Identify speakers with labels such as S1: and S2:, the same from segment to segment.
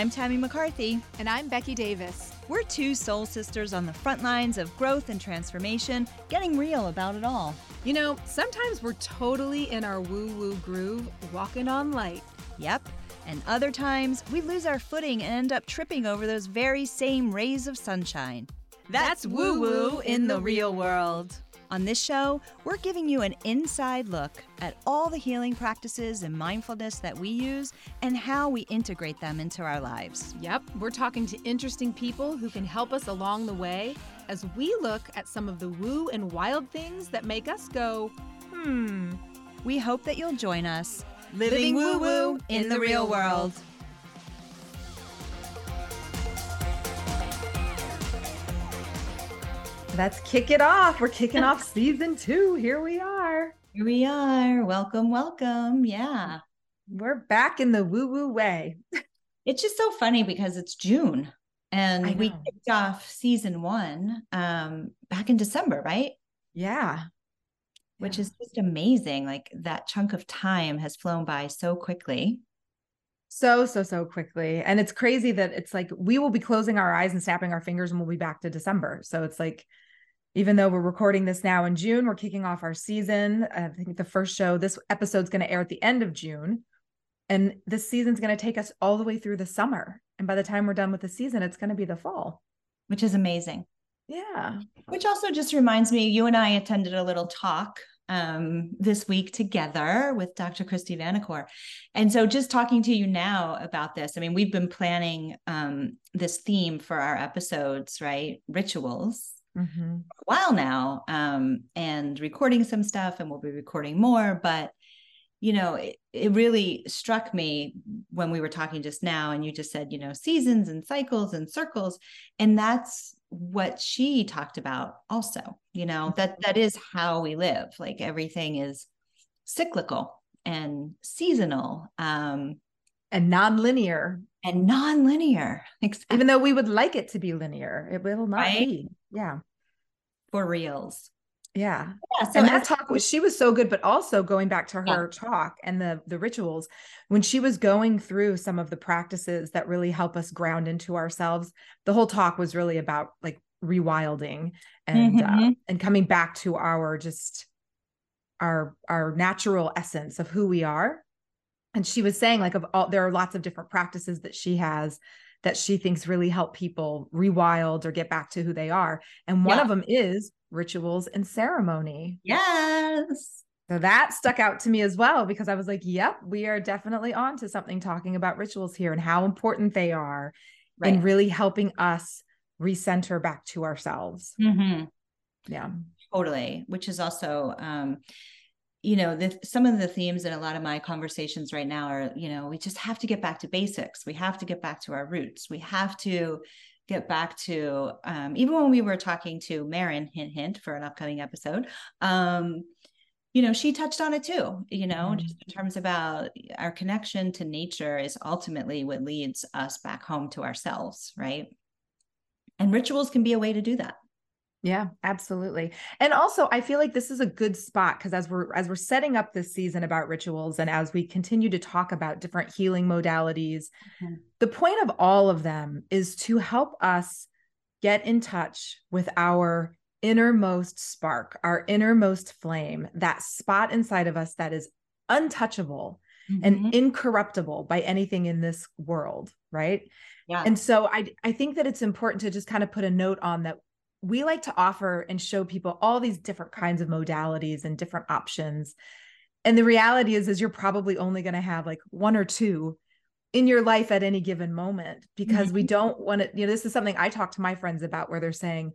S1: I'm Tami McCarthy.
S2: And I'm Becki Davis.
S1: We're two soul sisters on the front lines of growth and transformation, getting real about it all.
S2: You know, sometimes we're totally in our woo woo groove, walking on light.
S1: Yep. And other times we lose our footing and end up tripping over those very same rays of sunshine.
S2: That's woo woo in the real world.
S1: On this show, we're giving you an inside look at all the healing practices and mindfulness that we use and how we integrate them into our lives.
S2: Yep, we're talking to interesting people who can help us along the way as we look at some of the woo and wild things that make us go, hmm.
S1: We hope that you'll join us
S2: living, living woo woo in the real world.
S3: Let's kick it off. We're kicking off season two. Here we are.
S1: Here we are. Welcome, welcome. Yeah.
S3: We're back in the woo woo way.
S1: it's just so funny because it's June and we kicked off season one um, back in December, right?
S3: Yeah.
S1: Which yeah. is just amazing. Like that chunk of time has flown by so quickly
S3: so so so quickly. And it's crazy that it's like we will be closing our eyes and snapping our fingers and we'll be back to december. So it's like even though we're recording this now in june we're kicking off our season. I think the first show this episode's going to air at the end of june. And this season's going to take us all the way through the summer. And by the time we're done with the season it's going to be the fall.
S1: Which is amazing.
S3: Yeah.
S1: Which also just reminds me you and i attended a little talk um, this week together with Dr. Christy Vanacore. And so, just talking to you now about this, I mean, we've been planning um, this theme for our episodes, right? Rituals. Mm-hmm. a while now um, and recording some stuff and we'll be recording more but you know it, it really struck me when we were talking just now and you just said you know seasons and cycles and circles and that's what she talked about also you know that that is how we live. Like everything is cyclical and seasonal um
S3: and non-linear.
S1: and non-linear.
S3: Exactly. even though we would like it to be linear it will not right? be. Yeah.
S1: For reals
S3: yeah. yeah so and that talk was she was so good, but also going back to her yeah. talk and the the rituals, when she was going through some of the practices that really help us ground into ourselves, the whole talk was really about like rewilding and uh, mm-hmm. uh, and coming back to our just our our natural essence of who we are. And she was saying like of all there are lots of different practices that she has that she thinks really help people rewild or get back to who they are. And one yeah. of them is rituals and ceremony.
S1: Yes.
S3: So that stuck out to me as well because I was like, yep, we are definitely on to something talking about rituals here and how important they are right. and really helping us recenter back to ourselves.
S1: Mm-hmm.
S3: Yeah.
S1: Totally. Which is also, um, you know, the, some of the themes in a lot of my conversations right now are, you know, we just have to get back to basics. We have to get back to our roots. We have to get back to um, even when we were talking to Marin, hint, hint, for an upcoming episode. Um, you know, she touched on it too, you know, mm-hmm. just in terms about our connection to nature is ultimately what leads us back home to ourselves, right? And rituals can be a way to do that.
S3: Yeah, absolutely. And also I feel like this is a good spot because as we're as we're setting up this season about rituals and as we continue to talk about different healing modalities, mm-hmm. the point of all of them is to help us get in touch with our innermost spark, our innermost flame, that spot inside of us that is untouchable mm-hmm. and incorruptible by anything in this world, right?
S1: Yeah.
S3: And so I I think that it's important to just kind of put a note on that we like to offer and show people all these different kinds of modalities and different options. And the reality is is you're probably only going to have like one or two in your life at any given moment because mm-hmm. we don't want to you know this is something i talk to my friends about where they're saying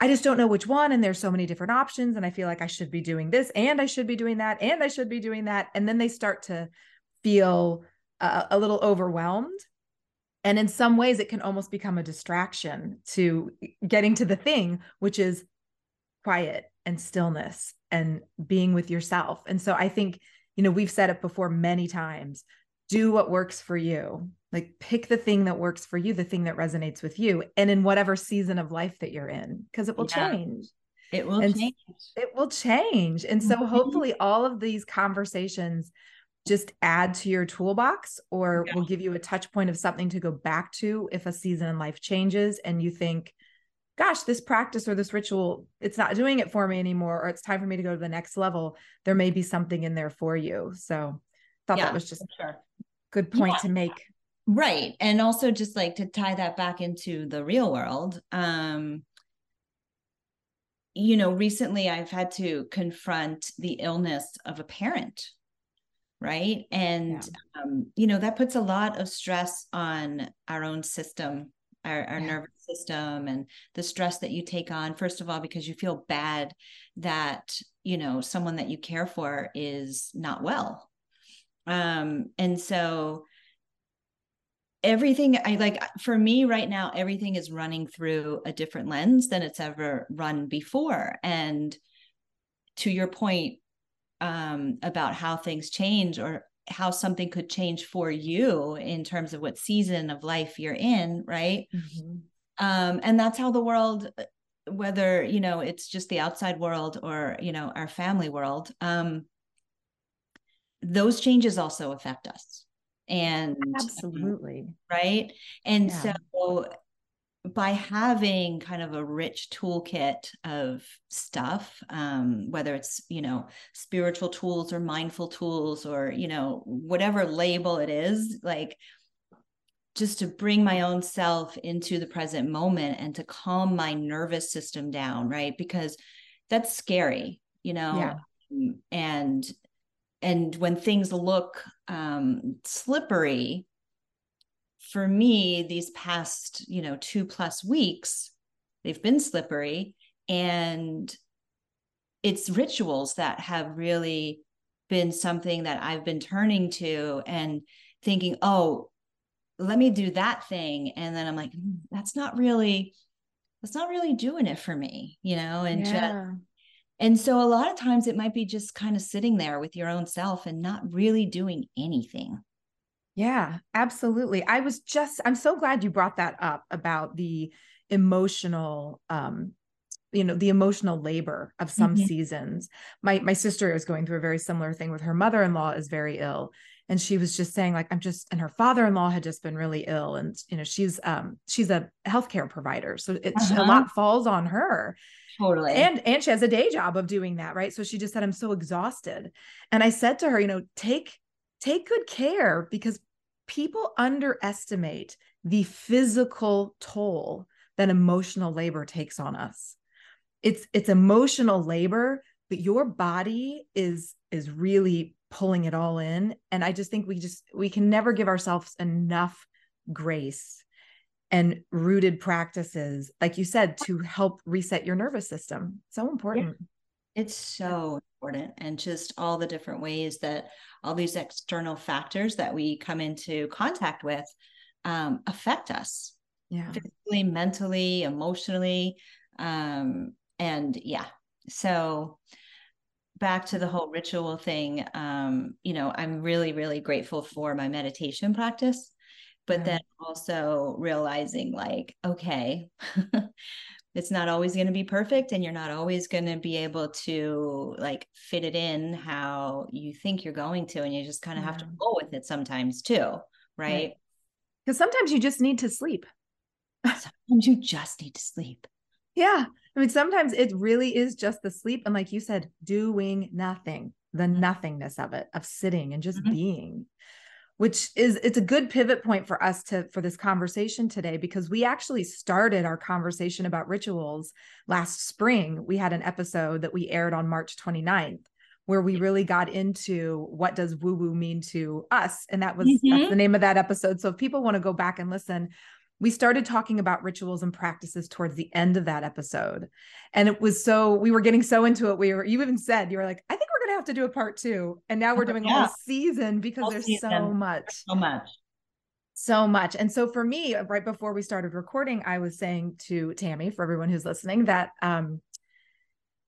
S3: i just don't know which one and there's so many different options and i feel like i should be doing this and i should be doing that and i should be doing that. And then they start to feel uh, a little overwhelmed and in some ways, it can almost become a distraction to getting to the thing, which is quiet and stillness and being with yourself. And so I think, you know, we've said it before many times do what works for you. Like pick the thing that works for you, the thing that resonates with you, and in whatever season of life that you're in, because it will yeah. change.
S1: It will and change.
S3: It will change. And so mm-hmm. hopefully all of these conversations just add to your toolbox or
S1: Yeah.
S3: will give you a touch point of something to go back to if a season in life changes and you think gosh this practice or this ritual it's not doing it for me anymore or it's time for me to go to the next level there may be something in there for you so thought
S1: Yeah,
S3: that was just a
S1: Sure.
S3: good point
S1: Yeah.
S3: to make
S1: Right. And also just like to tie that back into the real world. Um, you know, recently I've had to confront the illness of a parent, right? And um, you know, that puts a lot of stress on our own system, our, our
S3: Yeah.
S1: nervous system and the stress that you take on, first of all, because you feel bad that, you know, someone that you care for is not well. Um, and so everything I like for me right now, everything is running through a different lens than it's ever run before. And to your point um, about how things change or how something could change for you in terms of what season of life you're in, right? Um, and that's how the world, whether you know it's just the outside world or you know our family world, um, those changes also affect us. And
S3: absolutely
S1: right and
S3: Yeah.
S1: so by having kind of a rich toolkit of stuff um, whether it's you know spiritual tools or mindful tools or you know whatever label it is like just to bring my own self into the present moment and to calm my nervous system down right because that's scary you know
S3: Yeah.
S1: Um, and and when things look um slippery for me these past you know two plus weeks they've been slippery and it's rituals that have really been something that i've been turning to and thinking oh let me do that thing. And then i'm like "Mm, that's not really that's not really doing it for me you know and just and so a lot of times it might be just kind of sitting there with your own self and not really doing anything
S3: Yeah, absolutely. I was just, I'm so glad you brought that up about the emotional, um, you know, the emotional labor of some
S1: Mhm.
S3: seasons. My my sister is going through a very similar thing with her mother-in-law is very ill. And she was just saying, like, I'm just, and her father-in-law had just been really ill. And, you know, she's um, she's a healthcare provider. So it, a
S1: Uh-huh.
S3: lot falls on her
S1: totally
S3: and and she has a day job of doing that right so she just said i'm so exhausted and i said to her you know take take good care because people underestimate the physical toll that emotional labor takes on us. It's it's emotional labor but your body is is really pulling it all in. And i just think we just we can never give ourselves enough grace and rooted practices like you said to help reset your nervous system. So important.
S1: It's so important and just all the different ways that all these external factors that we come into contact with um, affect us
S3: yeah
S1: physically mentally emotionally um, and yeah so back to the whole ritual thing um, you know i'm really really grateful for my meditation practice but
S3: Yeah.
S1: then also realizing like okay it's not always going to be perfect and you're not always going to be able to like fit it in how you think you're going to and you just kind of have to
S3: Yeah.
S1: roll with it sometimes too right
S3: because sometimes you just need to sleep
S1: sometimes you just need to sleep
S3: yeah i mean sometimes it really is just the sleep and like you said doing nothing the
S1: Mhm.
S3: nothingness of it of sitting and just
S1: Mhm.
S3: being which is it's a good pivot point for us to for this conversation today because we actually started our conversation about rituals last spring. We had an episode that we aired on march 29th where we really got into what does woo woo mean to us? And that was that's
S1: Mhm.
S3: the name of that episode. So if people want to go back and listen we started talking about rituals and practices towards the end of that episode. And it was so we were getting so into it we were you even said you were like i think to have to do a part two and now we're doing a
S1: yeah.
S3: whole season because there's so
S1: season.
S3: much
S1: so much
S3: so much. And so for me, right before we started recording, I was saying to Tami, for everyone who's listening, that um,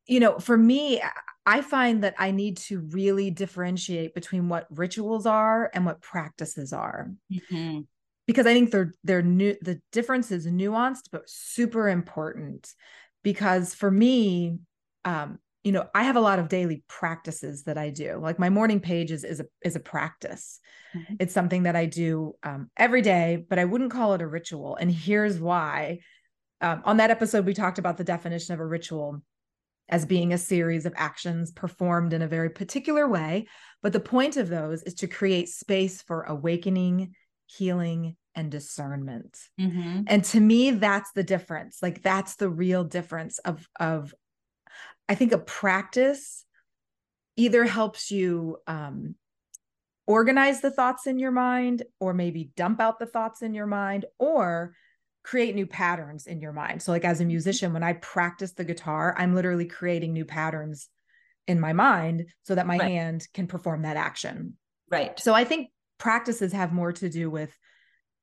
S3: you know, for me, I find that I need to really differentiate between what rituals are and what practices are.
S1: Mhm.
S3: Because I think they're they're new the difference is nuanced but super important. Because for me, um, you know, I have a lot of daily practices that I do. Like my morning page is is a is a practice. Mm-hmm. It's something that I do um, every day, but I wouldn't call it a ritual. And here's why. Um, on that episode, we talked about the definition of a ritual as being a series of actions performed in a very particular way. But the point of those is to create space for awakening, healing, and discernment. Mm-hmm. And to me, that's the difference. Like that's the real difference of of I think a practice either helps you um, organize the thoughts in your mind, or maybe dump out the thoughts in your mind, or create new patterns in your mind. So, like as a mm-hmm. musician, when I practice the guitar, I'm literally creating new patterns in my mind so that my right. hand can perform that action.
S1: Right.
S3: So, I think practices have more to do with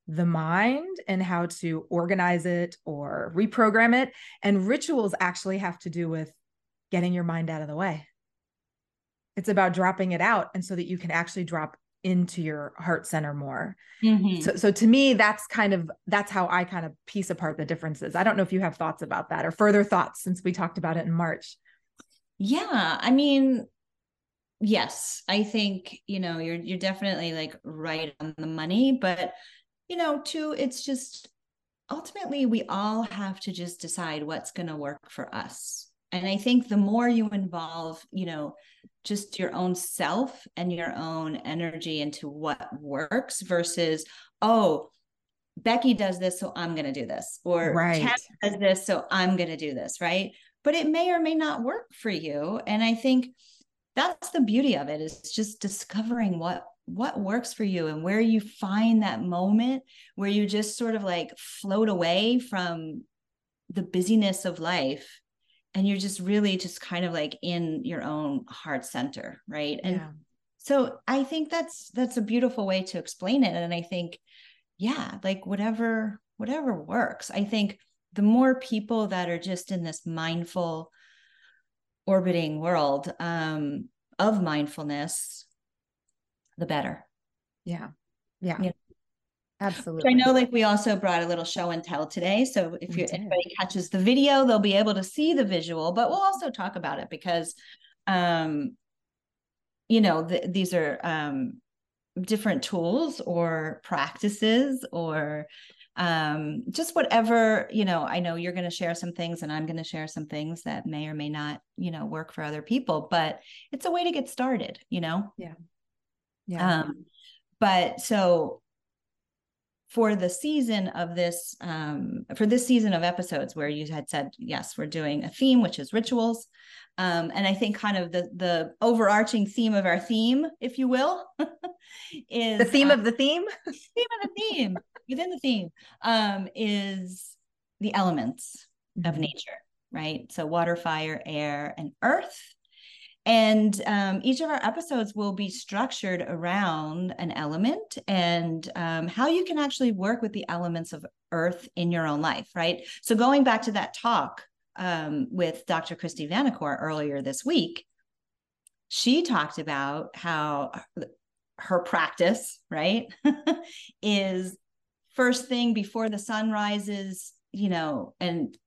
S3: the mind and how to organize it or reprogram it. And rituals actually have to do with getting your mind out of the way. It's about dropping it out and so that you can actually drop into your heart center more. Mm-hmm. So so to me that's kind of that's how I kind of piece apart the differences. I don't know if you have thoughts about that or further thoughts since we talked about it in March.
S1: Yeah, I mean yes, I think, you know, you're you're definitely like right on the money, but you know, too it's just ultimately we all have to just decide what's going to work for us and i think the more you involve you know just your own self and your own energy into what works versus oh becki does this so i'm going to do this or right. Kat does this so i'm going to do this right but it may or may not work for you and i think that's the beauty of it is just discovering what what works for you and where you find that moment where you just sort of like float away from the busyness of life and you're just really just kind of like in your own heart center right? And yeah. so i think that's that's a beautiful way to explain it and i think yeah like whatever whatever works. I think the more people that are just in this mindful orbiting world um of mindfulness the better.
S3: Yeah. Yeah. You know, Absolutely.
S1: I know like we also brought a little show and tell today. So if you, anybody catches the video, they'll be able to see the visual, but we'll also talk about it because um you know, the, these are um different tools or practices or um just whatever, you know, I know you're going to share some things and I'm going to share some things that may or may not, you know, work for other people, but it's a way to get started, you know.
S3: Yeah.
S1: Yeah. Um but so for the season of this um, for this season of episodes where you had said yes we're doing a theme which is rituals. Um, and i think kind of the the overarching theme of our theme if you will is
S3: the theme um, of the theme?
S1: theme of the theme within the theme um, is the elements mm-hmm. of nature right? So water fire air and earth and um, each of our episodes will be structured around an element and um, how you can actually work with the elements of earth in your own life, right? So, going back to that talk um, with Dr. Christy Vanacore earlier this week, she talked about how her practice, right, is first thing before the sun rises, you know, and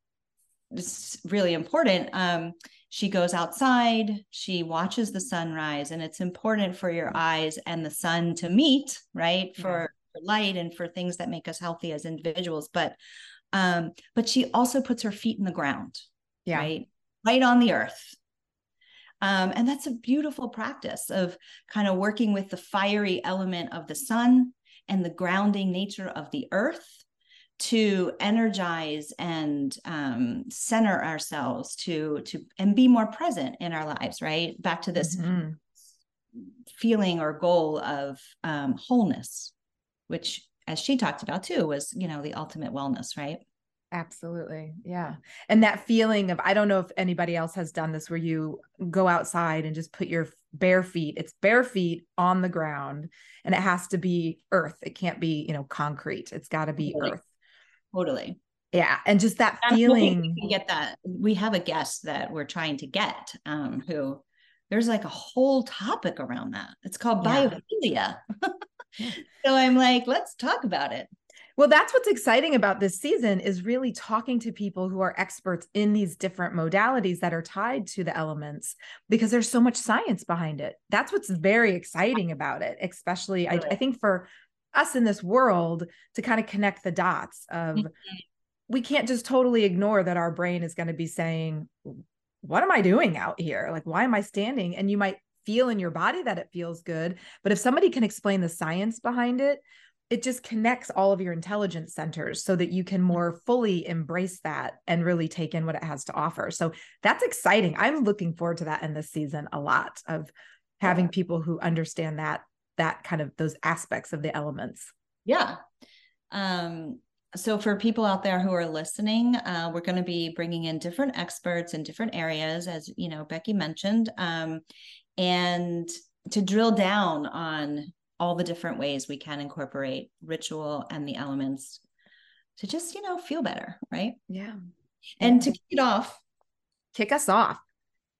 S1: it's really important. Um, she goes outside, she watches the sunrise, and it's important for your eyes and the sun to meet, right? For, yeah. for light and for things that make us healthy as individuals. But um, but she also puts her feet in the ground, yeah. right? Right on the earth. Um, and that's a beautiful practice of kind of working with the fiery element of the sun and the grounding nature of the earth to energize and um, center ourselves to to and be more present in our lives right? Back to this mm-hmm. feeling or goal of um, wholeness which as she talked about too was you know the ultimate wellness right?
S3: Absolutely. Yeah. And that feeling of i don't know if anybody else has done this where you go outside and just put your bare feet it's bare feet on the ground and it has to be earth. It can't be you know concrete. It's got to be earth
S1: Totally.
S3: Yeah. And just that feeling.
S1: We get that. We have a guest that we're trying to get um, who there's like a whole topic around that. It's called biophilia. yeah. so I'm like, let's talk about it.
S3: Well, that's what's exciting about this season is really talking to people who are experts in these different modalities that are tied to the elements because there's so much science behind it. That's what's very exciting about it, especially I, I think for us in this world to kind of connect the dots of mm-hmm. we can't just totally ignore that our brain is going to be saying, What am I doing out here? Like, why am I standing? And you might feel in your body that it feels good. But if somebody can explain the science behind it, it just connects all of your intelligence centers so that you can more fully embrace that and really take in what it has to offer. So that's exciting. I'm looking forward to that in this season a lot of having people who understand that that kind of those aspects of the elements.
S1: Yeah. Um so for people out there who are listening uh, we're going to be bringing in different experts in different areas as you know becki mentioned um, and to drill down on all the different ways we can incorporate ritual and the elements to just you know feel better right?
S3: Yeah.
S1: And to kick it off
S3: kick us off.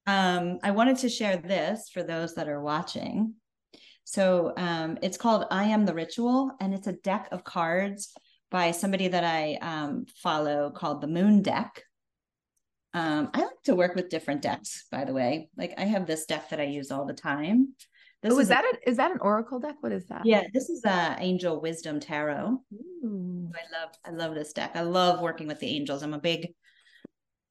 S1: um i wanted to share this for those that are watching so um it's called i am the ritual and it's a deck of cards by somebody that i um follow called the moon deck um i like to work with different decks by the way like i have this deck that i use all the time
S3: this oh, is, is that a, is that an oracle deck? What is that?
S1: Yeah, this is a Angel Wisdom Tarot. Ooh. I love I love this deck. I love working with the angels. I'm a big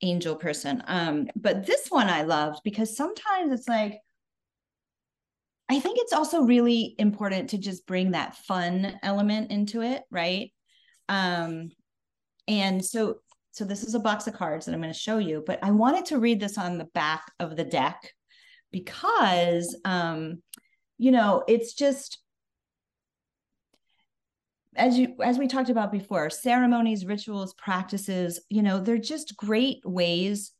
S1: angel person. Um, but this one I loved because sometimes it's like I think it's also really important to just bring that fun element into it, right? Um, and so so this is a box of cards that I'm going to show you, but I wanted to read this on the back of the deck because um you know it's just as you as we talked about before ceremonies rituals practices you know they're just great ways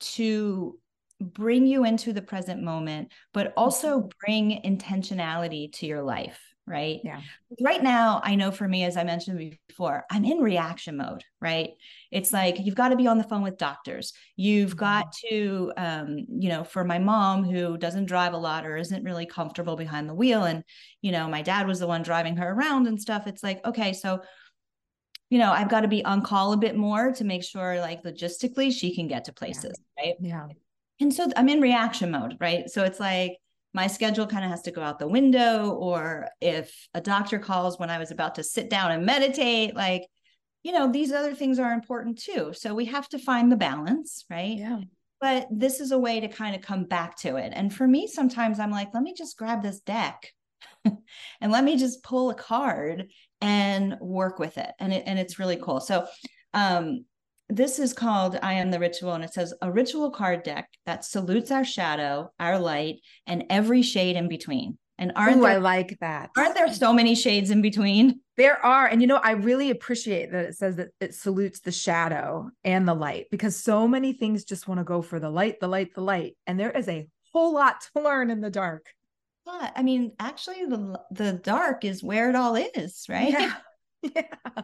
S1: to bring you into the present moment but also mm-hmm. bring intentionality to your life right?
S3: Yeah.
S1: Right now, I know for me, as I mentioned before, I'm in reaction mode, right? It's like you've got to be on the phone with doctors. You've mm-hmm. got to, um, you know, for my mom who doesn't drive a lot or isn't really comfortable behind the wheel, and, you know, my dad was the one driving her around and stuff. It's like, okay, so, you know, I've got to be on call a bit more to make sure, like, logistically, she can get to places,
S3: yeah.
S1: right?
S3: Yeah.
S1: And so I'm in reaction mode, right? So it's like, my schedule kind of has to go out the window or if a doctor calls when i was about to sit down and meditate like you know these other things are important too. So we have to find the balance right?
S3: Yeah.
S1: But this is a way to kind of come back to it. And for me sometimes i'm like let me just grab this deck and let me just pull a card and work with it. And it, and it's really cool. So um this is called I Am the Ritual, and it says a ritual card deck that salutes our shadow, our light, and every shade in between. And aren't
S3: Ooh,
S1: there,
S3: I like that.
S1: Aren't there so many shades in between?
S3: There are. And you know, I really appreciate that it says that it salutes the shadow and the light because so many things just want to go for the light, the light, the light. And there is a whole lot to learn in the dark.
S1: But I mean, actually the the dark is where it all is, right?
S3: Yeah. yeah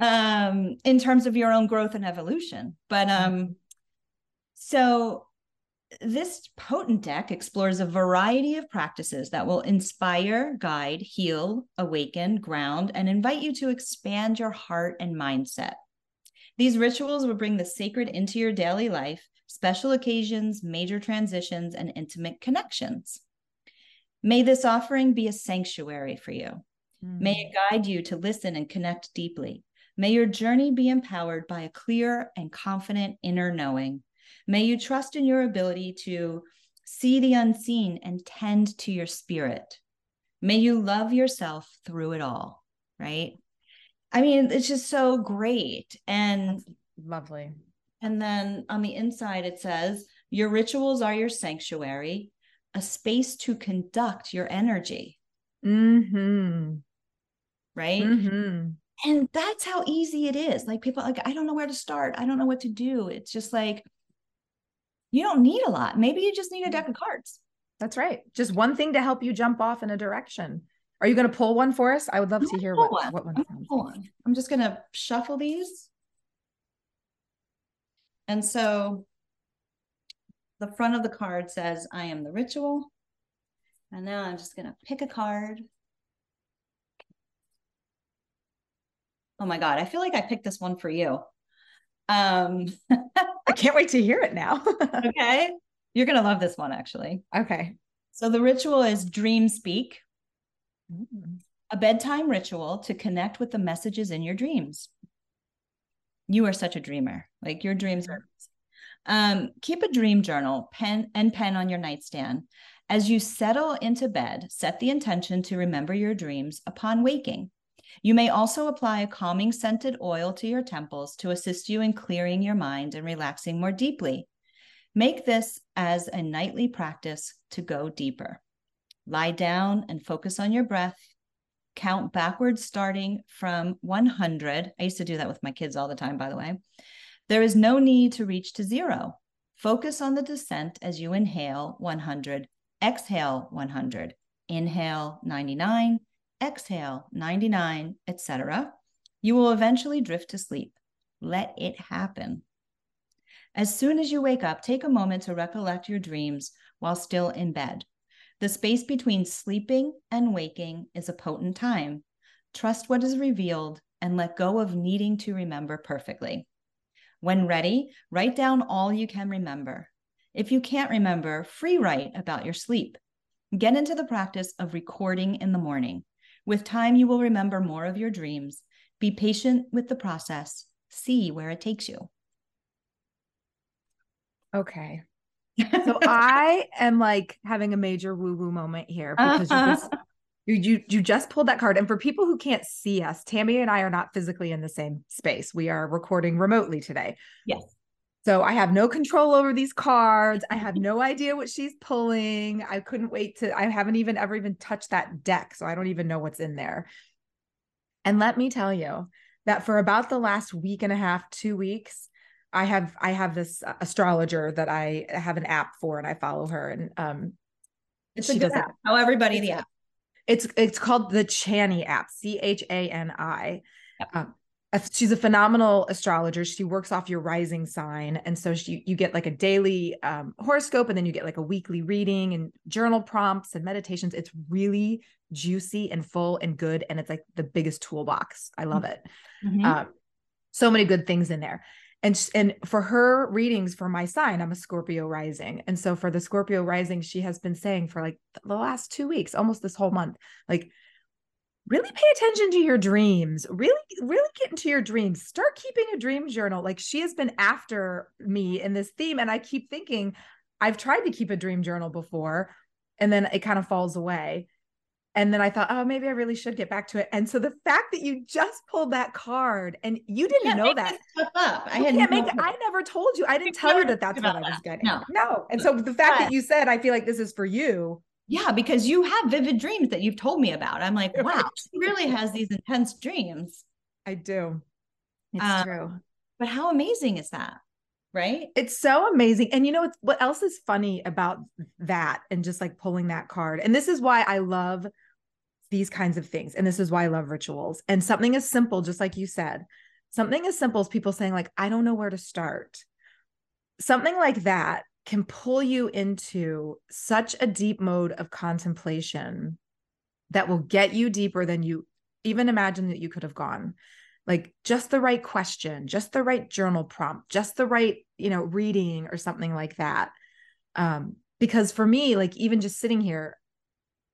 S1: um, in terms of your own growth and evolution. But um, mm-hmm. so this potent deck explores a variety of practices that will inspire, guide, heal, awaken, ground, and invite you to expand your heart and mindset. These rituals will bring the sacred into your daily life, special occasions, major transitions, and intimate connections. May this offering be a sanctuary for you. Mm. May it guide you to listen and connect deeply. May your journey be empowered by a clear and confident inner knowing. May you trust in your ability to see the unseen and tend to your spirit. May you love yourself through it all, right? I mean, it's just so great. And That's
S3: lovely.
S1: And then on the inside, it says, Your rituals are your sanctuary, a space to conduct your energy.
S3: Mm-hmm.
S1: Right?
S3: Mm-hmm
S1: and that's how easy it is. Like people like i don't know where to start. I don't know what to do. It's just like you don't need a lot. Maybe you just need a deck of cards.
S3: That's right. Just one thing to help you jump off in a direction. Are you going to pull one for us? I would love to hear what, one. what one sounds
S1: like. i'm just going to shuffle these. And so the front of the card says i am the ritual. And now i'm just going to pick a card Oh my God. I feel like I picked this one for you. Um,
S3: I can't wait to hear it now.
S1: okay. You're going to love this one, actually.
S3: Okay.
S1: So the ritual is dream speak,
S3: Mm.
S1: a bedtime ritual to connect with the messages in your dreams. You are such a dreamer. Like your dreams are. Um, keep a dream journal, pen and pen on your nightstand. As you settle into bed, set the intention to remember your dreams upon waking. You may also apply a calming scented oil to your temples to assist you in clearing your mind and relaxing more deeply. Make this as a nightly practice to go deeper. Lie down and focus on your breath. Count backwards starting from 100. I used to do that with my kids all the time, by the way. There is no need to reach to zero. Focus on the descent as you inhale 100, exhale 100, inhale 99, exhale 99, etc. You will eventually drift to sleep. Let it happen. As soon as you wake up, take a moment to recollect your dreams while still in bed. The space between sleeping and waking is a potent time. Trust what is revealed and let go of needing to remember perfectly. When ready, write down all you can remember. If you can't remember, free write about your sleep. Get into the practice of recording in the morning. With time, you will remember more of your dreams. Be patient with the process. See where it takes you.
S3: Okay. So I am like having a major woo woo moment here uh-huh. because you, just, you you you just pulled that card. And for people who can't see us, Tami and I are not physically in the same space. We are recording remotely today.
S1: Yes.
S3: So I have no control over these cards. I have no idea what she's pulling. I couldn't wait to, I haven't even ever even touched that deck. So I don't even know what's in there. And let me tell you that for about the last week and a half, two weeks, I have I have this astrologer that I have an app for and I follow her and um
S1: it's she does app. Tell everybody the app.
S3: It's it's called the Chani app, C H A N I. Yep. Um, she's a phenomenal astrologer. She works off your rising sign, and so she you get like a daily um, horoscope, and then you get like a weekly reading and journal prompts and meditations. It's really juicy and full and good, and it's like the biggest toolbox. I love it. Mm-hmm. Um, so many good things in there and and for her readings for my sign i'm a scorpio rising and so for the scorpio rising she has been saying for like the last 2 weeks almost this whole month like really pay attention to your dreams really really get into your dreams start keeping a dream journal like she has been after me in this theme and i keep thinking i've tried to keep a dream journal before and then it kind of falls away and then I thought, oh, maybe I really should get back to it. And so the fact that you just pulled that card and you didn't know that.
S1: Up. I had
S3: no make, I never told you. I didn't tell you that that's what I was getting. No. no. And so the fact but, that you said, I feel like this is for you.
S1: Yeah, because you have vivid dreams that you've told me about. I'm like, wow, she really has these intense dreams.
S3: I do. It's
S1: um, true. But how amazing is that? Right?
S3: It's so amazing. And you know what else is funny about that and just like pulling that card? And this is why I love these kinds of things. And this is why I love rituals. And something as simple, just like you said, something as simple as people saying, like, I don't know where to start. Something like that can pull you into such a deep mode of contemplation that will get you deeper than you even imagine that you could have gone. Like just the right question just the right journal prompt just the right you know reading or something like that. Um because for me like even just sitting here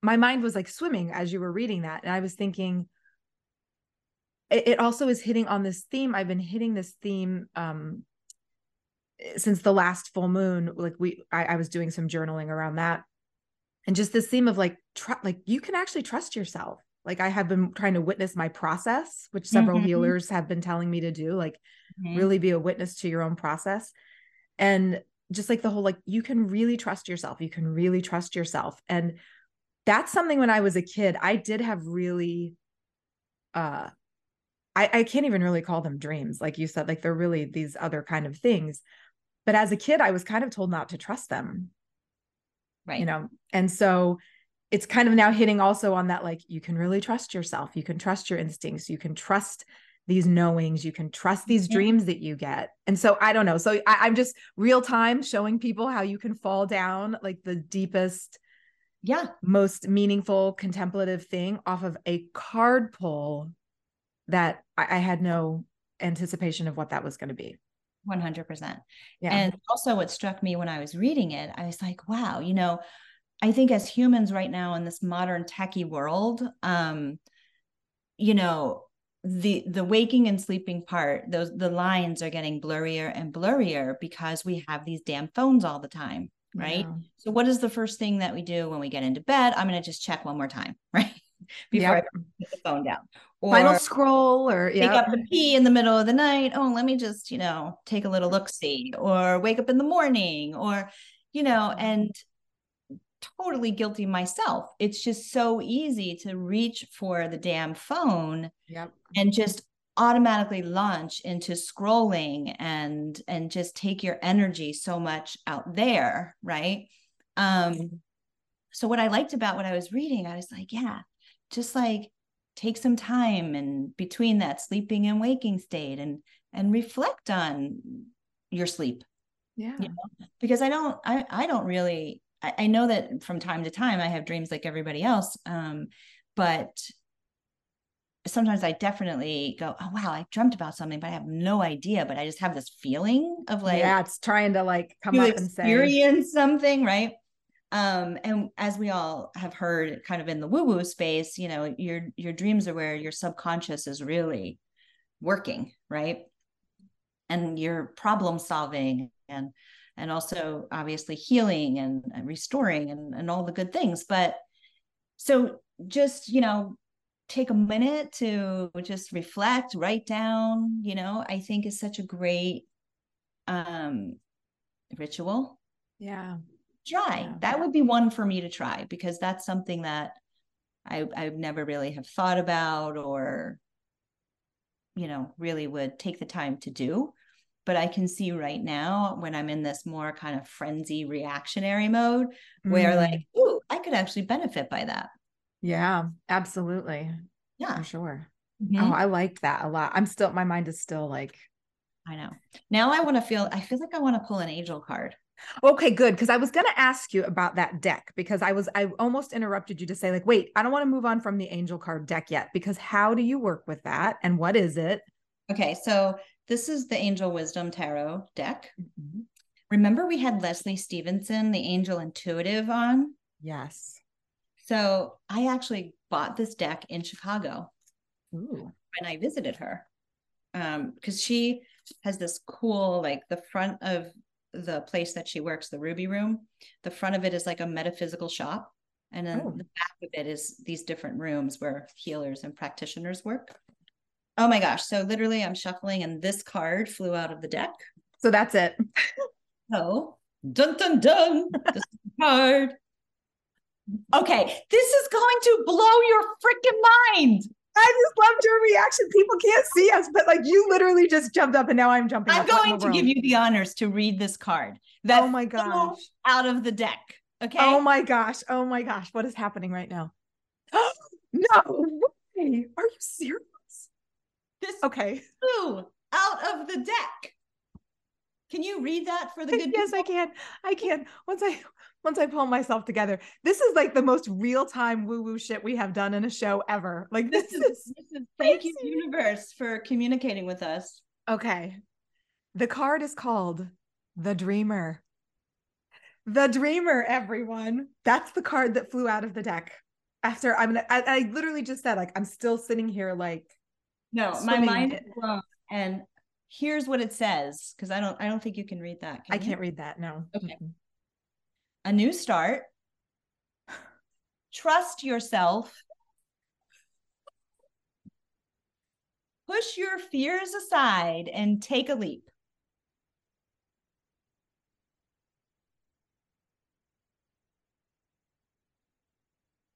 S3: my mind was like swimming as you were reading that. And i was thinking it, it also is hitting on this theme. I've been hitting this theme um since the last full moon like we I, I was doing some journaling around that and just this theme of like tr- like you can actually trust yourself like i have been trying to witness my process which several mm-hmm. healers have been telling me to do like mm-hmm. really be a witness to your own process and just like the whole like you can really trust yourself you can really trust yourself and that's something when I was a kid, I did have really uh I, I can't even really call them dreams, like you said, like they're really these other kind of things. But as a kid, I was kind of told not to trust them.
S1: Right.
S3: You know, and so it's kind of now hitting also on that like you can really trust yourself, you can trust your instincts, you can trust these knowings. You can trust these mm-hmm. dreams that you get. And so i don't know. So I, am just real time showing people how you can fall down like the deepest
S1: yeah.
S3: most meaningful contemplative thing off of a card pull that I, I had no anticipation of what that was going to be.
S1: 100%.
S3: Yeah.
S1: And also, what struck me when I was reading it, I was like, wow, you know, I think as humans right now in this modern techie world, um, you know, the the waking and sleeping part, those the lines are getting blurrier and blurrier because we have these damn phones all the time, right?
S3: Yeah.
S1: So what is the first thing that we do when we get into bed? I'm going to just check one more time, right? Before
S3: Yep.
S1: I put the phone down.
S3: Or Final scroll or
S1: Take
S3: yeah.
S1: up the pee in the middle of the night. Oh, let me just, you know, take a little look see, or wake up in the morning, or, you know, and totally guilty myself. It's just so easy to reach for the damn phone
S3: Yep.
S1: and just automatically launch into scrolling and and just take your energy so much out there right um so what i liked about what i was reading i was like yeah just like take some time and between that sleeping and waking state and and reflect on your sleep
S3: Yeah.
S1: you know because i don't i i don't really I, I know that from time to time i have dreams like everybody else um but sometimes i definitely go oh wow i dreamt about something but i have no idea but i just have this feeling of like
S3: yeah, it's trying to like come up and say,
S1: experience something right um and as we all have heard kind of in the woo woo space you know your your dreams are where your subconscious is really working right? And you're problem solving and and also obviously healing and, and restoring and, and all the good things. But so just you know take a minute to just reflect write down you know i think is such a great um ritual.
S3: Yeah,
S1: try that would be one for me to try because that's something that i I've never really have thought about or you know really would take the time to do but i can see right now when i'm in this more kind of frenzy reactionary mode where
S3: Mm,
S1: like ooh i could actually benefit by that
S3: yeah, absolutely.
S1: yeah
S3: For sure.
S1: Mhm.
S3: Oh, I like that a lot. I'm still my mind is still like
S1: i know now i want to feel i feel like i want to pull an angel card
S3: Okay, good. Because I was going to ask you about that deck because I was, I almost interrupted you to say, like, wait, I don't want to move on from the angel card deck yet because how do you work with that and what is it?
S1: okay so this is the angel wisdom tarot deck remember we had leslie stevenson the angel intuitive on
S3: Yes.
S1: So I actually bought this deck in Chicago
S3: Ooh.
S1: when I visited her. Um, because she has this cool, like the front of the place that she works, the Ruby Room, the front of it is like a metaphysical shop. And then
S3: Oh.
S1: the back of it is these different rooms where healers and practitioners work. Oh my gosh. So literally I'm shuffling and this card flew out of the deck.
S3: So that's it.
S1: So dun dun dun. this card. Okay, this is going to blow your freaking mind.
S3: I just loved your reaction. People can't see us, but like you literally just jumped up and now I'm jumping
S1: I'm. Going to give you the honors to read this card. That
S3: Oh my gosh.
S1: Out of the deck. Okay.
S3: Oh my gosh. Oh my gosh. What is happening right now? no way. Are you serious?
S1: this
S3: Okay.
S1: flew out of the deck. Can you read that for the good
S3: yes, I can. I can. Once I once I pull myself together. This is like the most real-time woo-woo shit we have done in a show ever. Like
S1: This
S3: this
S1: is,
S3: is
S1: this is thank you, universe, for communicating with us.
S3: okay. The card is called The Dreamer. The Dreamer, everyone. That's the card that flew out of the deck. After I'm I, I literally just said, like, I'm still sitting here like
S1: No, my mind is blown. And here's what it says because I don't I don't think you can read that.
S3: I
S1: can you?
S3: can't read that. No.
S1: Okay.
S3: Mm-mm.
S1: A new start. Trust yourself. Push your fears aside and take a leap.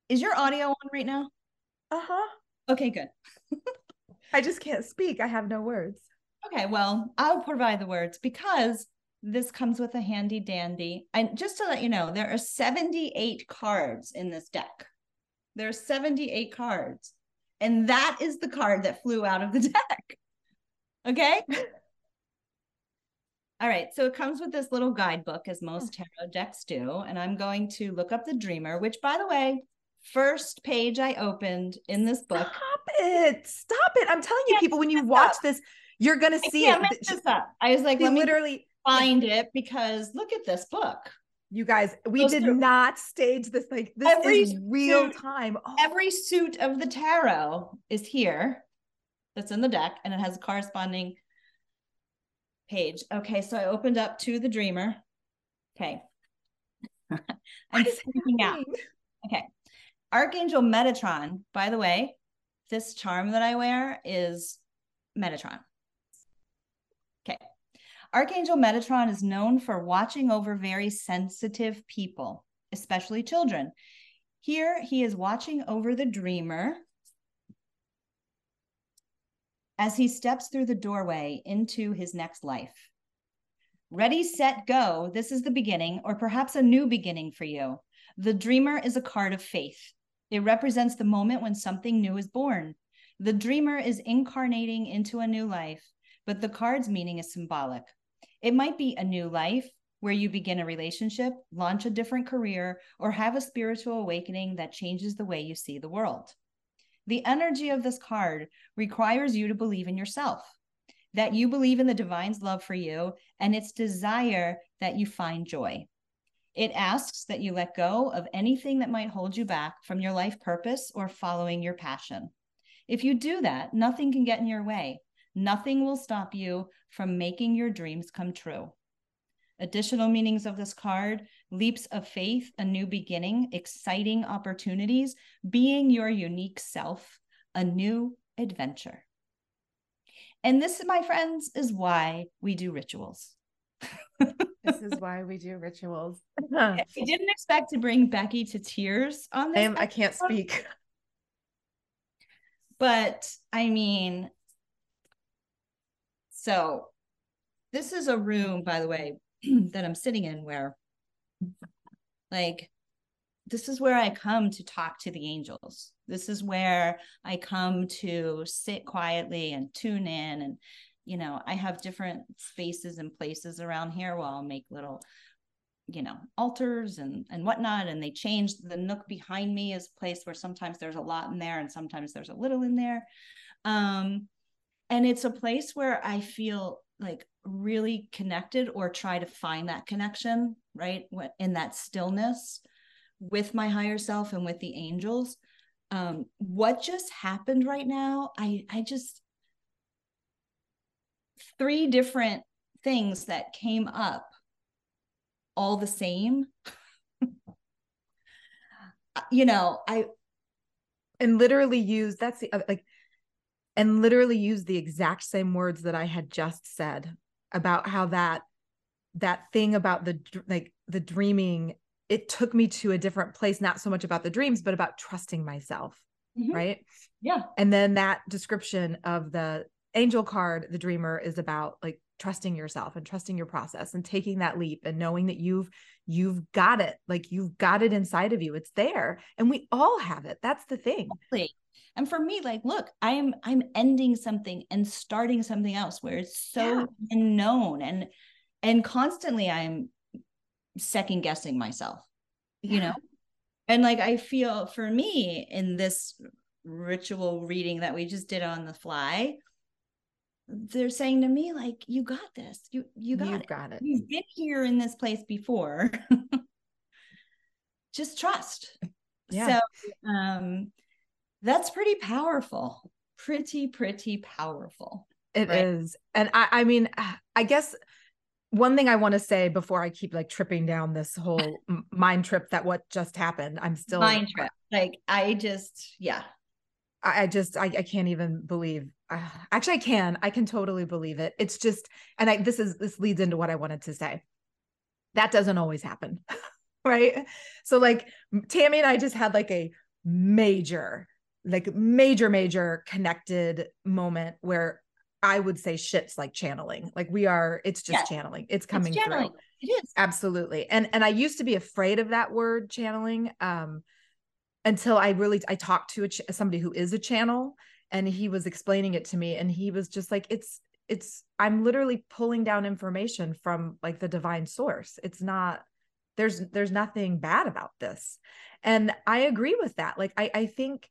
S1: Is your audio on right now?
S3: Uh-huh.
S1: Okay, good.
S3: I just can't speak. I have no words.
S1: Okay, well, I'll provide the words because this comes with a handy dandy. And just to let you know, there are 78 cards in this deck. There are 78 cards. And that is the card that flew out of the deck. Okay. All right. So it comes with this little guidebook, as hmm. most tarot decks do. And I'm going to look up the dreamer, which, by the way, first page I opened in this book
S3: Stop it. Stop it. I'm telling you, people, when you watch this, you're gonna see
S1: I
S3: it.
S1: This up. I was like, me
S3: literally
S1: find it because look at this book.
S3: you guys, we
S1: Those
S3: did not stage this like this
S1: Every
S3: is real
S1: suit-
S3: time. Oh,
S1: Every suit of the tarot is here. That's in the deck, and it has a corresponding page. Okay, so I opened up to the dreamer. Okay. I'm freaking out. Okay. Archangel Metatron, by the way, this charm that I wear is Metatron. Archangel Metatron is known for watching over very sensitive people, especially children. Here he is watching over the dreamer as he steps through the doorway into his next life. Ready, set, go. This is the beginning, or perhaps a new beginning for you. The dreamer is a card of faith. It represents the moment when something new is born. The dreamer is incarnating into a new life, but the card's meaning is symbolic. It might be a new life where you begin a relationship, launch a different career, or have a spiritual awakening that changes the way you see the world. The energy of this card requires you to believe in yourself, that you believe in the divine's love for you and its desire that you find joy. It asks that you let go of anything that might hold you back from your life purpose or following your passion. If you do that, nothing can get in your way. Nothing will stop you from making your dreams come true. Additional meanings of this card leaps of faith, a new beginning, exciting opportunities, being your unique self, a new adventure. And this, my friends, is why we do rituals.
S3: this is why we do rituals.
S1: I didn't expect to bring Becki to tears on
S3: I
S1: this,
S3: am I can't speak.
S1: but I mean, so this is a room, by the way, that I'm sitting in where, like, this is where I come to talk to the angels. This is where I come to sit quietly and tune in. And, you know, I have different spaces and places around here where I'll make little, you know, altars and and whatnot. And they change the nook behind me is a place where sometimes there's a lot in there and sometimes there's a little in there. Um, and it's a place where I feel like really connected or try to find that connection, right? In that stillness with my higher self and with the angels. Um, what just happened right now? I I just three different things that came up all the same. you know, I
S3: and literally use that's the like and literally used the exact same words that I had just said about how that that thing about the like the dreaming it took me to a different place not so much about the dreams but about trusting myself
S1: Mhm.
S3: right?
S1: Yeah,
S3: and then that description of the angel card the dreamer is about like trusting yourself and trusting your process and taking that leap and knowing that you've you've got it. Like you've got it inside of you. It's there. And we all have it. That's the thing.
S1: Exactly. And for me, like, look, I'm I'm ending something and starting something else where it's so
S3: Yeah.
S1: unknown and and constantly I'm second guessing myself, you know? And like I feel for me in this ritual reading that we just did on the fly, they're saying to me, like, you got this. You you got
S3: you've
S1: it.
S3: got it
S1: You've been here in this place before. just trust.
S3: Yeah.
S1: So um that's pretty powerful. Pretty, pretty powerful.
S3: It
S1: Right.
S3: is, And I I mean, I guess one thing I want to say before I keep like tripping down this whole mind trip that what just happened, I'm still
S1: Mind trip. Like I just, yeah.
S3: I, I just I, I can't even believe uh, actually I can. I can totally believe it. It's just and I this is this leads into what I wanted to say. That doesn't always happen. right? So like Tami and I just had like a major like major major connected moment where I would say shit's like channeling. Like we are it's just
S1: Yes.
S3: channeling. It's coming
S1: it's channeling.
S3: through
S1: It is.
S3: absolutely and and i used to be afraid of that word channeling um until i really i talked to a ch- somebody who is a channel and he was explaining it to me and he was just like it's it's i'm literally pulling down information from like the divine source it's not there's there's nothing bad about this and i agree with that like i i think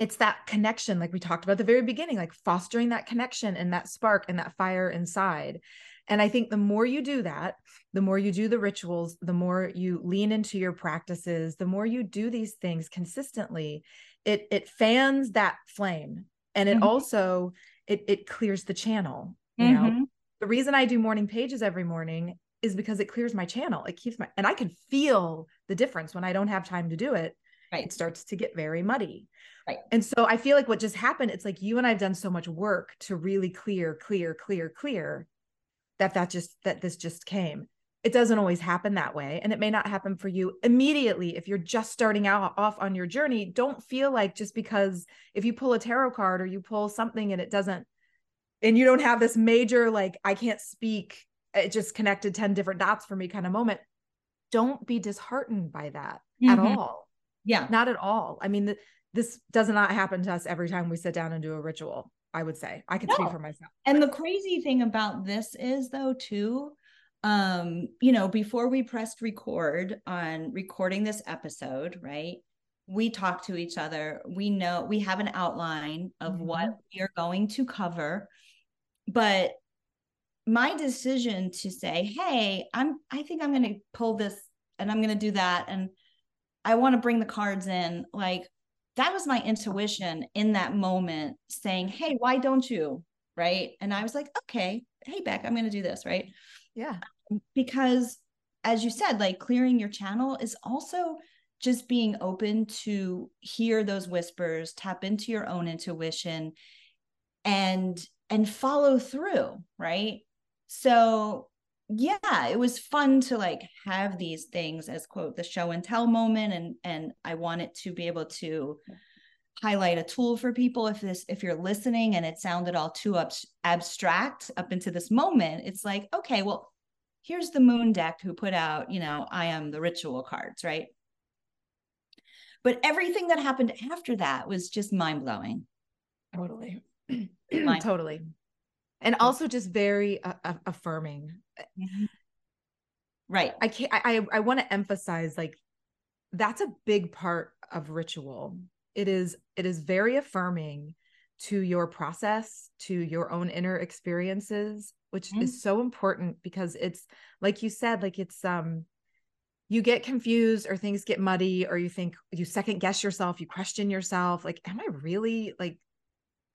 S3: it's that connection like we talked about at the very beginning like fostering that connection and that spark and that fire inside. And i think the more you do that the more you do the rituals the more you lean into your practices the more you do these things consistently it it fans that flame. And it mm-hmm. also it it clears the channel you mm-hmm. know the reason i do morning pages every morning is because it clears my channel. It keeps my and i can feel the difference when i don't have time to do it right. it starts to get very muddy Right. And so I feel like what just happened, it's like you and I've done so much work to really clear, clear, clear, clear that that just, that this just came. It doesn't always happen that way. And it may not happen for you immediately. If you're just starting out off on your journey, don't feel like just because if you pull a tarot card or you pull something and it doesn't, and you don't have this major, like, I can't speak, it just connected 10 different dots for me kind of moment. Don't be disheartened by that mm-hmm. at all.
S1: Yeah.
S3: Not at all. I mean, the, this does not happen to us every time we sit down and do a ritual i would say i can no. speak for myself
S1: and the crazy thing about this is though too um you know before we pressed record on recording this episode right we talk to each other we know we have an outline of mm-hmm. what we are going to cover but my decision to say hey i'm i think i'm going to pull this and i'm going to do that and i want to bring the cards in like that was my intuition in that moment saying, Hey, why don't you? Right. And I was like, Okay, hey, Beck, I'm going to do this. Right.
S3: Yeah.
S1: Um, because as you said, like clearing your channel is also just being open to hear those whispers, tap into your own intuition and and follow through, right? So yeah it was fun to like have these things as quote the show and tell moment and and i wanted to be able to highlight a tool for people if this if you're listening and it sounded all too ab- abstract up into this moment it's like okay well here's the moon deck who put out you know i am the ritual cards right? But everything that happened after that was just mind-blowing.
S3: Totally. Mind- totally and also just very uh, affirming
S1: mm-hmm. right
S3: i can't i i want to emphasize like that's a big part of ritual it is it is very affirming to your process to your own inner experiences which mm-hmm. is so important because it's like you said like it's um you get confused or things get muddy or you think you second guess yourself you question yourself like am i really like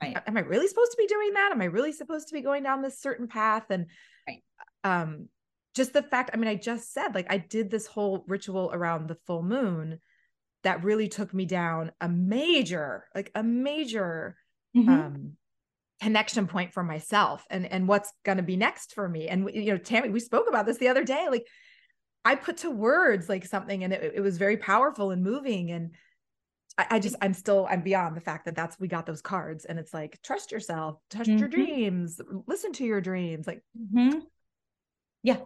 S3: right. am i really supposed to be doing that am i really supposed to be going down this certain path and right. um just the fact i mean i just said like i did this whole ritual around the full moon that really took me down a major like a major mm-hmm. um connection point for myself and and what's going to be next for me and you know tami we spoke about this the other day like i put to words like something and it, it was very powerful and moving and I, I, just I'm still I'm beyond the fact that that's we got those cards and it's like trust yourself, trust mm-hmm. your dreams, listen to your dreams. Like
S1: mm-hmm. yeah.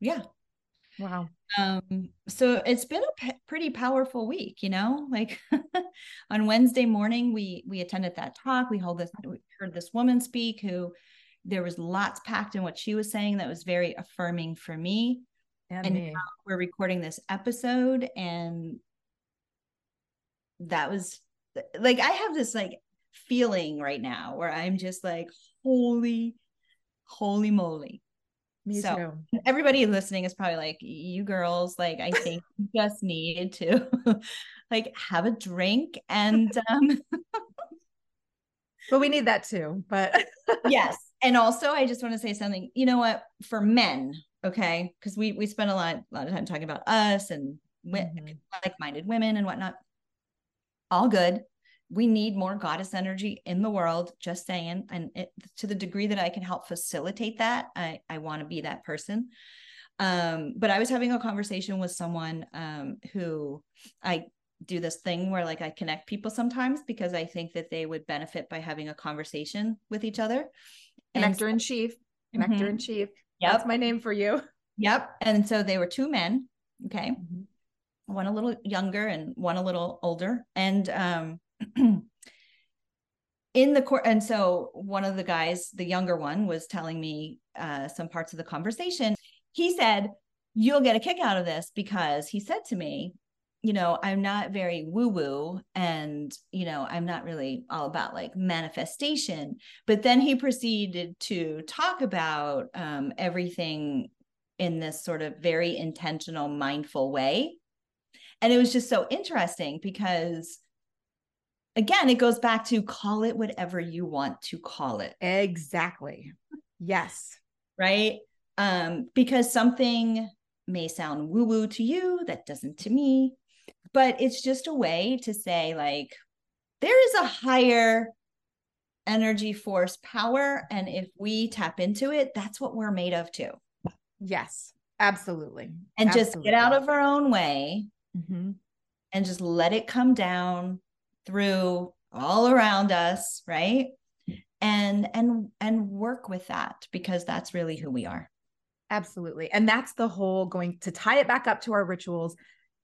S1: Yeah.
S3: Wow.
S1: Um so it's been a p- pretty powerful week, you know? Like on Wednesday morning we we attended that talk, we hold this we heard this woman speak who there was lots packed in what she was saying that was very affirming for me. And, and me. we're recording this episode and that was like I have this like feeling right now where I'm just like, holy, holy moly.
S3: Me so
S1: too. everybody listening is probably like, you girls, like I think you just need to like have a drink and um
S3: but we need that too. But
S1: yes. And also I just want to say something, you know what, for men, okay, because we we spend a lot, a lot of time talking about us and mm-hmm. like-minded women and whatnot all good. We need more goddess energy in the world, just saying. And it, to the degree that I can help facilitate that, I, I want to be that person. Um, but I was having a conversation with someone um, who I do this thing where like I connect people sometimes because I think that they would benefit by having a conversation with each other.
S3: Connector so, in chief. Connector mm-hmm. in chief. Yep. That's my name for you.
S1: Yep. And so they were two men. Okay. Mm-hmm one a little younger and one a little older and um in the court and so one of the guys the younger one was telling me uh some parts of the conversation he said you'll get a kick out of this because he said to me you know, I'm not very woo woo and, you know, I'm not really all about like manifestation. But then he proceeded to talk about um, everything in this sort of very intentional, mindful way. And it was just so interesting because, again, it goes back to call it whatever you want to call it.
S3: Exactly. Yes.
S1: Right. Um, because something may sound woo woo to you that doesn't to me but it's just a way to say like there is a higher energy force power and if we tap into it that's what we're made of too
S3: yes absolutely
S1: and
S3: absolutely.
S1: just get out of our own way
S3: mm-hmm.
S1: and just let it come down through all around us right and and and work with that because that's really who we are
S3: absolutely and that's the whole going to tie it back up to our rituals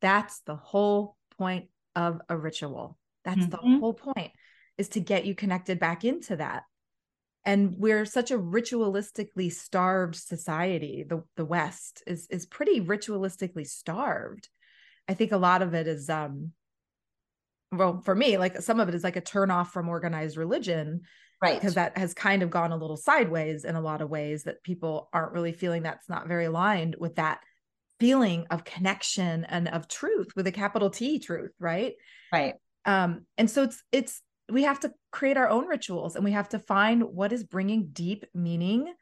S3: that's the whole point of a ritual. That's mm-hmm. the whole point is to get you connected back into that. And we're such a ritualistically starved society. The the West is is pretty ritualistically starved. I think a lot of it is um well for me like some of it is like a turn off from organized religion
S1: right
S3: because that has kind of gone a little sideways in a lot of ways that people aren't really feeling that's not very aligned with that feeling of connection and of truth with a capital T truth, right?
S1: Right.
S3: Um, and so it's it's we have to create our own rituals and we have to find what is bringing deep meaning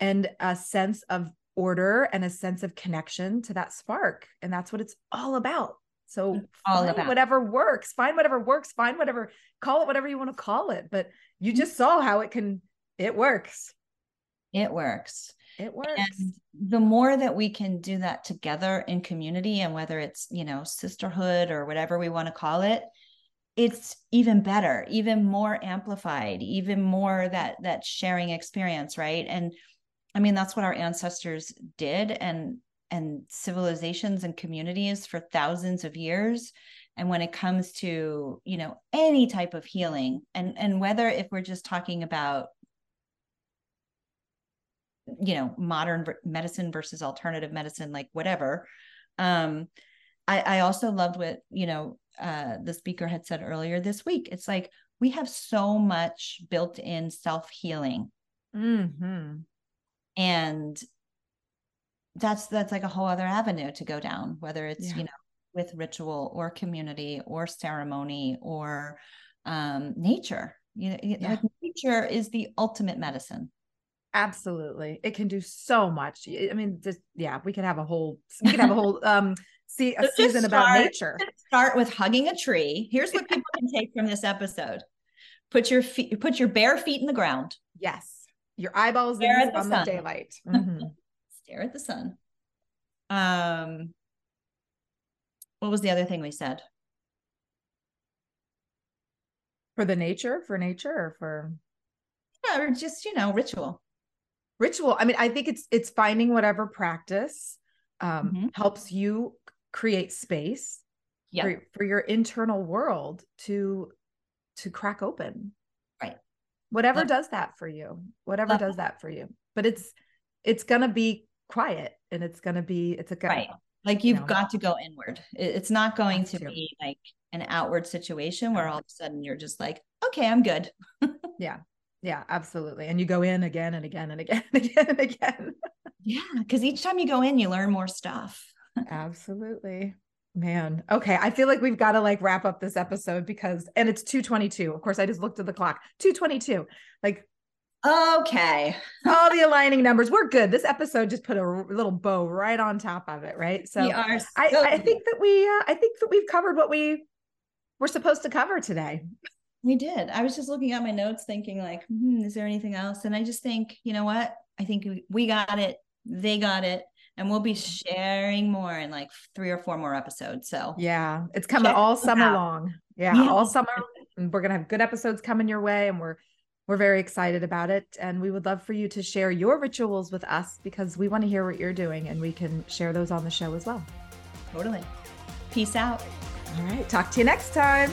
S3: and a sense of order and a sense of connection to that spark. And that's what it's all about. So all about whatever works, find whatever works, find whatever, call it whatever you want to call it. But you mm-hmm. just saw how it can, it works.
S1: It works.
S3: It works.
S1: And the more that we can do that together in community, and whether it's, you know, sisterhood or whatever we want to call it, it's even better, even more amplified, even more that that sharing experience, right? And I mean, that's what our ancestors did and and civilizations and communities for thousands of years. And when it comes to you know any type of healing and and whether if we're just talking about you know modern medicine versus alternative medicine like whatever um i i also loved what you know uh the speaker had said earlier this week. It's like we have so much built in self healing
S3: mm-hmm.
S1: And that's that's like a whole other avenue to go down whether it's yeah. you know with ritual or community or ceremony or um nature you know yeah. like nature is the ultimate medicine
S3: Absolutely. It can do so much. I mean, just yeah, we could have a whole we could have a whole um see a season start, about nature.
S1: Start with hugging a tree. Here's what people can take from this episode. Put your feet put your bare feet in the ground.
S3: Yes. Your eyeballs Stare in, the on sun. the daylight. Mm-hmm.
S1: Stare at the sun. Um what was the other thing we said?
S3: For the nature, for nature or for
S1: yeah, or just, you know, ritual
S3: ritual i mean i think it's it's finding whatever practice um, mm-hmm. helps you create space yep. for, for your internal world to to crack open whatever yep. does that for you whatever does that for you but it's it's gonna be quiet and it's gonna be it's a
S1: right like you've you know, got to go inward it's not going to, to be like an outward situation where all of a sudden you're just like okay i'm good
S3: yeah yeah, absolutely. And you go in again and again and again and again and again.
S1: yeah, because each time you go in, you learn more stuff.
S3: absolutely. Man. Okay. I feel like we've got to like wrap up this episode because and it's 222. Of course, I just looked at the clock. 222. Like
S1: okay.
S3: all the aligning numbers. We're good. This episode just put a little bow right on top of it, right? So, I, I think that we uh, I think that we've covered what we were supposed to cover today.
S1: We did. I was just looking at my notes thinking like, hmm, is there anything else? And I just think, you know what? I think we, we got it. They got it. And we'll be mm-hmm. sharing more in like three or four more episodes. So
S3: yeah, it's coming all summer out. long. Yeah, yeah, all summer. And we're gonna have good episodes coming your way, and we're we're very excited about it. And we would love for you to share your rituals with us because we want to hear what you're doing, and we can share those on the show as well.
S1: Totally. Peace out.
S3: All right. Talk to you next time.